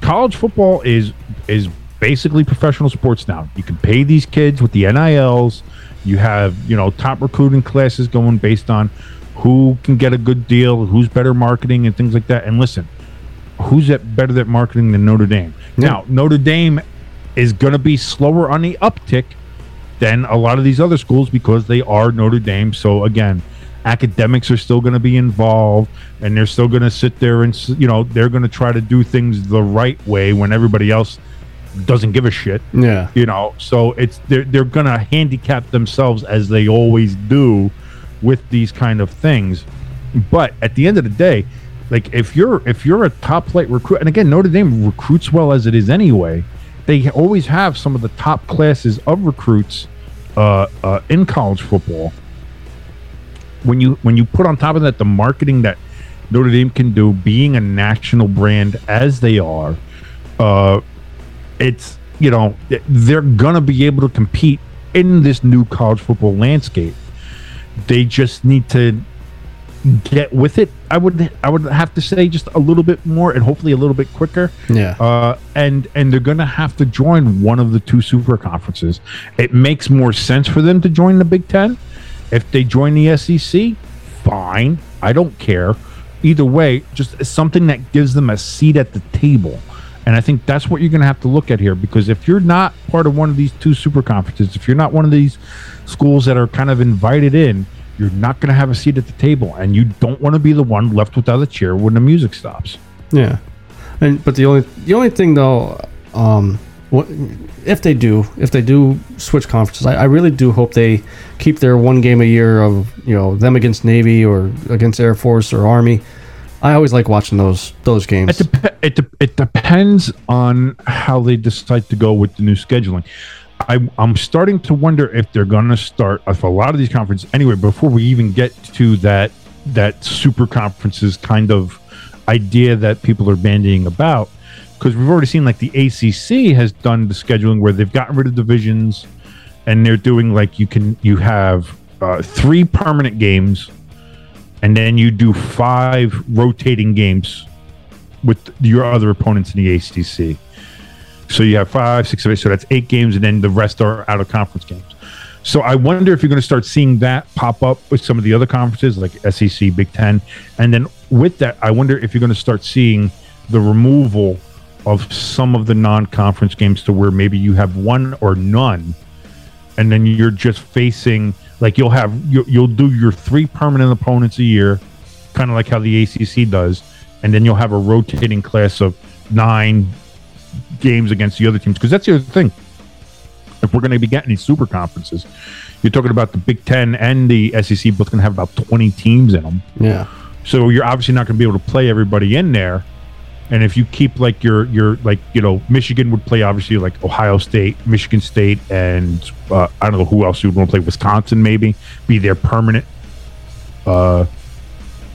college football is is basically professional sports now. You can pay these kids with the NILs. You have, you know, top recruiting classes going based on who can get a good deal, who's better marketing and things like that. And listen, who's at better at marketing than Notre Dame? Yeah. Now, Notre Dame is going to be slower on the uptick than a lot of these other schools because they are Notre Dame. So again, academics are still going to be involved and they're still going to sit there and you know they're going to try to do things the right way when everybody else doesn't give a shit. Yeah, you know so it's they're, they're going to handicap themselves as they always do with these kind of things. But at the end of the day like if you're if you're a top flight recruit and again notre dame recruits well as it is anyway they always have some of the top classes of recruits uh, uh, in college football when you when you put on top of that the marketing that Notre Dame can do, being a national brand as they are, uh, it's you know they're gonna be able to compete in this new college football landscape. They just need to get with it. I would I would have to say just a little bit more and hopefully a little bit quicker. yeah. Uh, and and they're going to have to join one of the two super conferences. It makes more sense for them to join the Big Ten. If they join the SEC, fine. I don't care. Either way, just something that gives them a seat at the table. And I think that's what you're going to have to look at here because if you're not part of one of these two super conferences, if you're not one of these schools that are kind of invited in, you're not going to have a seat at the table. And you don't want to be the one left without a chair when the music stops. Yeah, and but the only the only thing though, um, what if they do if they do switch conferences? I, I really do hope they keep their one game a year of you know them against Navy or against Air Force or Army. I always like watching those those games. It, dep- it, de- it depends on how they decide to go with the new scheduling. I, I'm starting to wonder if they're going to start if a lot of these conferences anyway. Before we even get to that that super conferences kind of idea that people are bandying about, because we've already seen like the ACC has done the scheduling where they've gotten rid of divisions, and they're doing like you can you have uh, three permanent games, and then you do five rotating games with your other opponents in the ACC. So you have five, six, seven, so that's eight games, and then the rest are out of conference games. So I wonder if you're going to start seeing that pop up with some of the other conferences like SEC, Big Ten, and then with that, I wonder if you're going to start seeing the removal of some of the non-conference games to where maybe you have one or none, and then you're just facing like you'll have you, you'll do your three permanent opponents a year, kind of like how the ACC does, and then you'll have a rotating class of nine games against the other teams because that's the other thing. If we're going to be getting these super conferences, you're talking about the Big Ten and the SEC both going to have about 20 teams in them. yeah, So you're obviously not going to be able to play everybody in there. And if you keep like your your like you know Michigan would play obviously like Ohio State, Michigan State, and uh, I don't know who else you would want to play Wisconsin maybe be their permanent uh,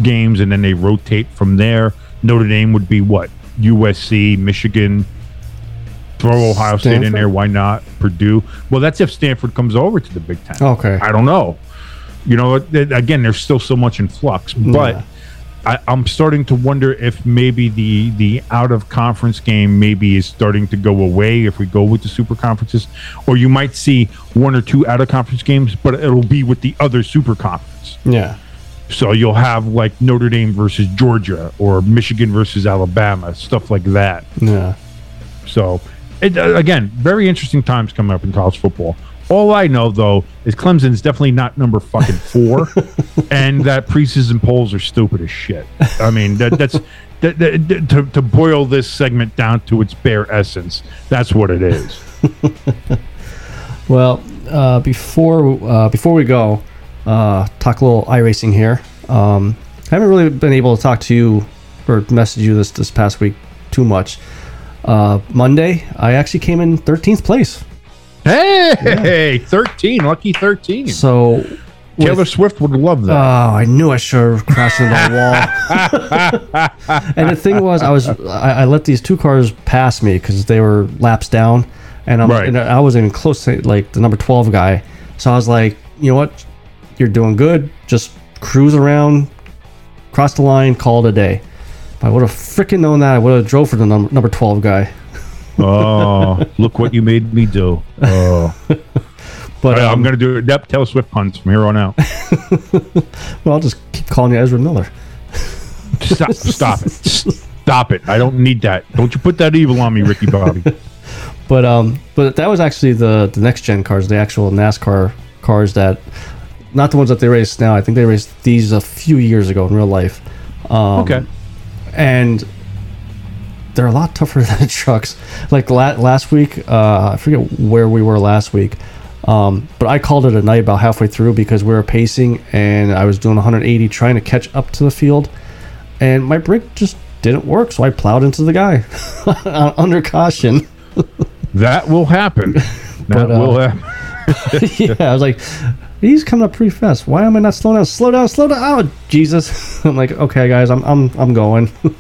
games, and then they rotate from there. Notre Dame would be what USC, Michigan. Throw Ohio State in Stanford? there. Why not Purdue? Well, that's if Stanford comes over to the Big Ten. Okay. I don't know. You know, th- again, there's still so much in flux, but Yeah. I, I'm starting to wonder if maybe the the out of conference game maybe is starting to go away if we go with the super conferences, or you might see one or two out of conference games, but it'll be with the other super conference. yeah, So you'll have like Notre Dame versus Georgia or Michigan versus Alabama, stuff like that. yeah. So it, uh, again, very interesting times coming up in college football. All I know though is Clemson's definitely not number fucking four, and that preseason polls are stupid as shit. I mean, that, that's that, that, that- to, to boil this segment down to its bare essence. That's what it is. Well, uh, before uh, before we go, uh, talk a little iRacing here. Um, I haven't really been able to talk to you or message you this this past week too much. Uh, Monday, I actually came in 13th place. Hey, hey, thirteen, lucky thirteen. So, Taylor with- Swift would love that. oh. I knew I should have crashed into the wall. and the thing was, I was I, I let these two cars pass me because they were laps down, and, I'm, Right. and I wasn't even close to like the number 12 guy. So I was like, you know what, you're doing good. Just cruise around, cross the line, call it a day. If I would have freaking known that, I would have drove for the number number 12 guy. oh, look what you made me do. Oh, But I'm um, gonna do it. Yep, Taylor Swift puns from here on out. well, I'll just keep calling you Ezra Miller. Stop, stop it, stop it. I don't need that. Don't you put that evil on me, Ricky Bobby. But um, but that was actually the the next gen cars, the actual NASCAR cars that, not the ones that they race now. I think they raced these a few years ago in real life. Um, Okay. And they're a lot tougher than trucks. Like la- last week, uh, I forget where we were last week, um, but I called it a night about halfway through because we were pacing and I was doing 180 trying to catch up to the field, and my brake just didn't work, so I plowed into the guy under caution. That will happen. That But, uh, will happen. yeah, I was like, he's coming up pretty fast. Why am I not slowing down? Slow down, slow down. Oh, Jesus. I'm like, okay, guys, I'm I'm I'm going.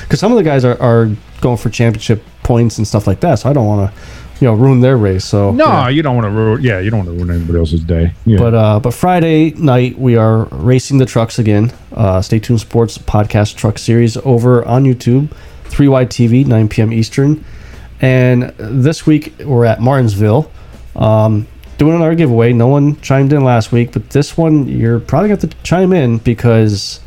Because some of the guys are, are going for championship points and stuff like that. So I don't want to, you know, ruin their race. So No, yeah. you don't want to ruin. Yeah, you don't want to ruin anybody else's day. Yeah. But uh, but Friday night we are racing the trucks again. Uh, Stay tuned, Sports podcast truck series over on YouTube, 3Y TV, 9 p.m. Eastern. And this week we're at Martinsville, um, doing another giveaway. No one chimed in last week, but this one you're probably going to have to chime in because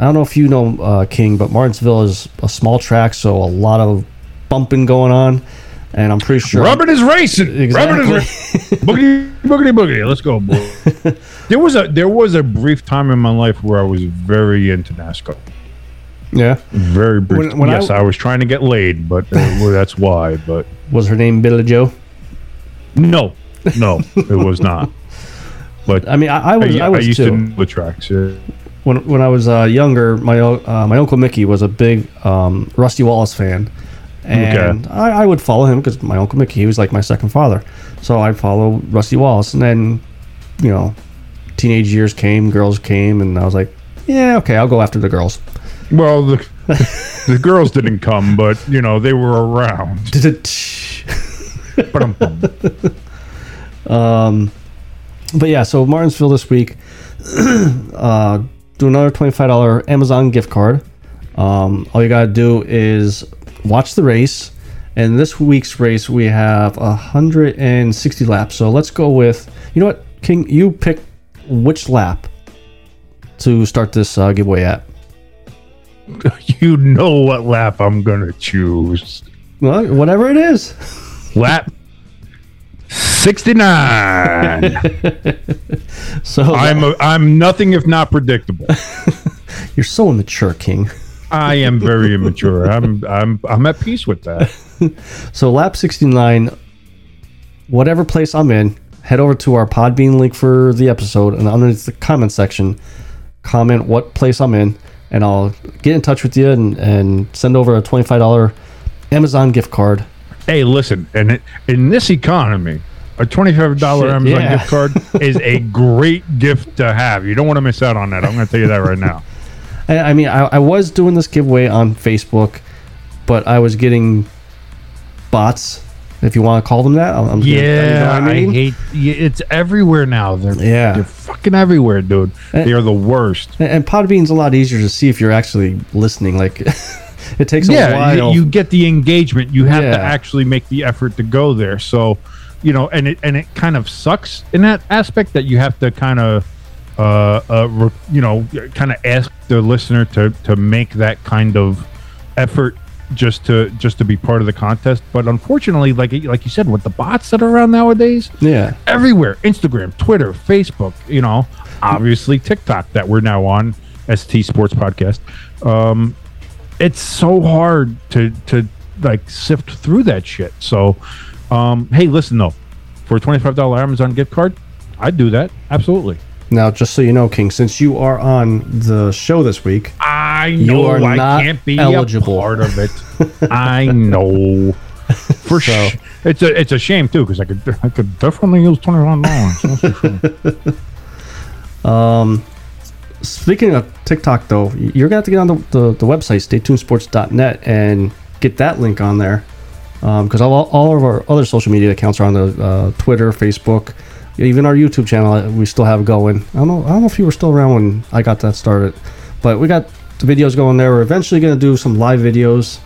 I don't know if you know uh, King, but Martinsville is a small track, so a lot of bumping going on. And I'm pretty sure Robert is racing. Exactly. Rubbing is racing. boogity, boogity, boogity. Let's go, boy. there was a there was a brief time in my life where I was very into NASCAR. yeah. Very brief. When- when yes, I- I, was trying to get laid, but uh, well, that's why. But Was her name Billy Joe? no, no, it was not. But I mean, I, I was, I, I, was used too. to know the tracks. yeah. when when I was uh, younger, my uh, my uncle Mickey was a big um, Rusty Wallace fan, and I, I would follow him because my uncle Mickey he was like my second father. So I'd follow Rusty Wallace, and then you know, teenage years came, girls came, and I was like, yeah, okay, I'll go after the girls. Well, the the girls didn't come, but you know they were around. Ba-dum-bum. But yeah, so Martinsville this week, uh, do another twenty-five dollar Amazon gift card. Um, all you gotta do is watch the race, and this week's race we have hundred and sixty laps. So let's go with you know what, King, you pick which lap to start this uh, giveaway at. you know what lap I'm gonna choose. Well, whatever it is. Lap sixty nine. So I'm a, I'm nothing if not predictable. you're so immature, King. I am very immature. I'm I'm I'm at peace with that. So lap 69, whatever place I'm in, head over to our Podbean link for the episode and underneath the comment section, comment what place I'm in, and I'll get in touch with you and, and send over a $25 Amazon gift card. Hey, listen, and it, in this economy, a twenty-five dollar Amazon yeah. gift card is a great gift to have. You don't want to miss out on that. I'm going to tell you that right now. I, I mean, I, I was doing this giveaway on Facebook, but I was getting bots, if you want to call them that. I'm, I'm you know what I, hate. It's everywhere now. They're Yeah. they're fucking everywhere, dude. Eh. They are the worst. And, and Podbean's a lot easier to see if you're actually listening. Like, it takes a yeah, while. you, you get the engagement. You have Yeah. to actually make the effort to go there. So, you know, and it and it kind of sucks in that aspect that you have to kind of, uh, uh, re- you know, kind of ask the listener to to make that kind of effort just to just to be part of the contest. But unfortunately, like like you said, with the bots that are around nowadays, Yeah. everywhere Instagram, Twitter, Facebook, you know, obviously TikTok that we're now on, ST Sports Podcast. Um, it's so hard to to like sift through that shit. So, um, hey, listen though, for a twenty five dollar Amazon gift card, I'd do that absolutely. Now, just so you know, King, since you are on the show this week, I You know are I not can't be eligible. a part of it. I know. For So- sure, it's a it's a shame too because I could I could definitely use twenty one dollars. Speaking of TikTok, though, you're going to have to get on the, the, the website, staytunesports.net, and get that link on there. Because all, all of our other social media accounts are on the uh, Twitter, Facebook, even our YouTube channel uh, we still have going. I don't know. I don't know if you were still around when I got that started, but we got the videos going there. We're eventually going to do some live videos.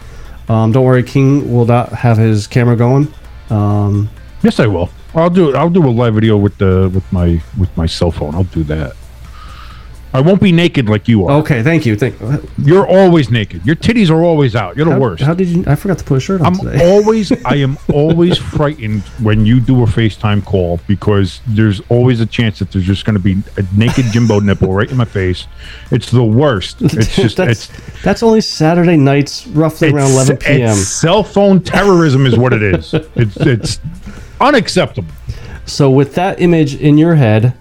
Um, don't worry, King will not have his camera going. Um, Yes, I will. I'll do. I'll do a live video with the with my with my cell phone. I'll do that. I won't be naked like you are. okay, thank you. Thank. You're always naked. Your titties are always out. You're the How, worst. how did you? I forgot to put a shirt on I'm today. always. I am always frightened when you do a FaceTime call because there's always a chance that there's just going to be a naked Jimbo nipple right in my face. It's the worst. It's just. that's, it's that's only Saturday nights, roughly around it's- 11 p.m. it's cell phone terrorism is what it is. It's it's unacceptable. So with that image in your head,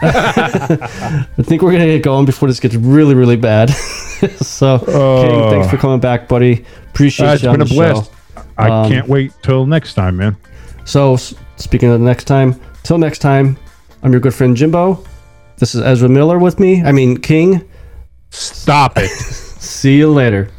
I think we're gonna get going before this gets really, really bad. so, King, thanks for coming back, buddy. Appreciate Uh, it's you on been a blast. show. I Um, can't wait till next time, man. So, speaking of the next time, till next time, I'm your good friend Jimbo. This is Ezra Miller with me. I mean King. Stop it. See you later.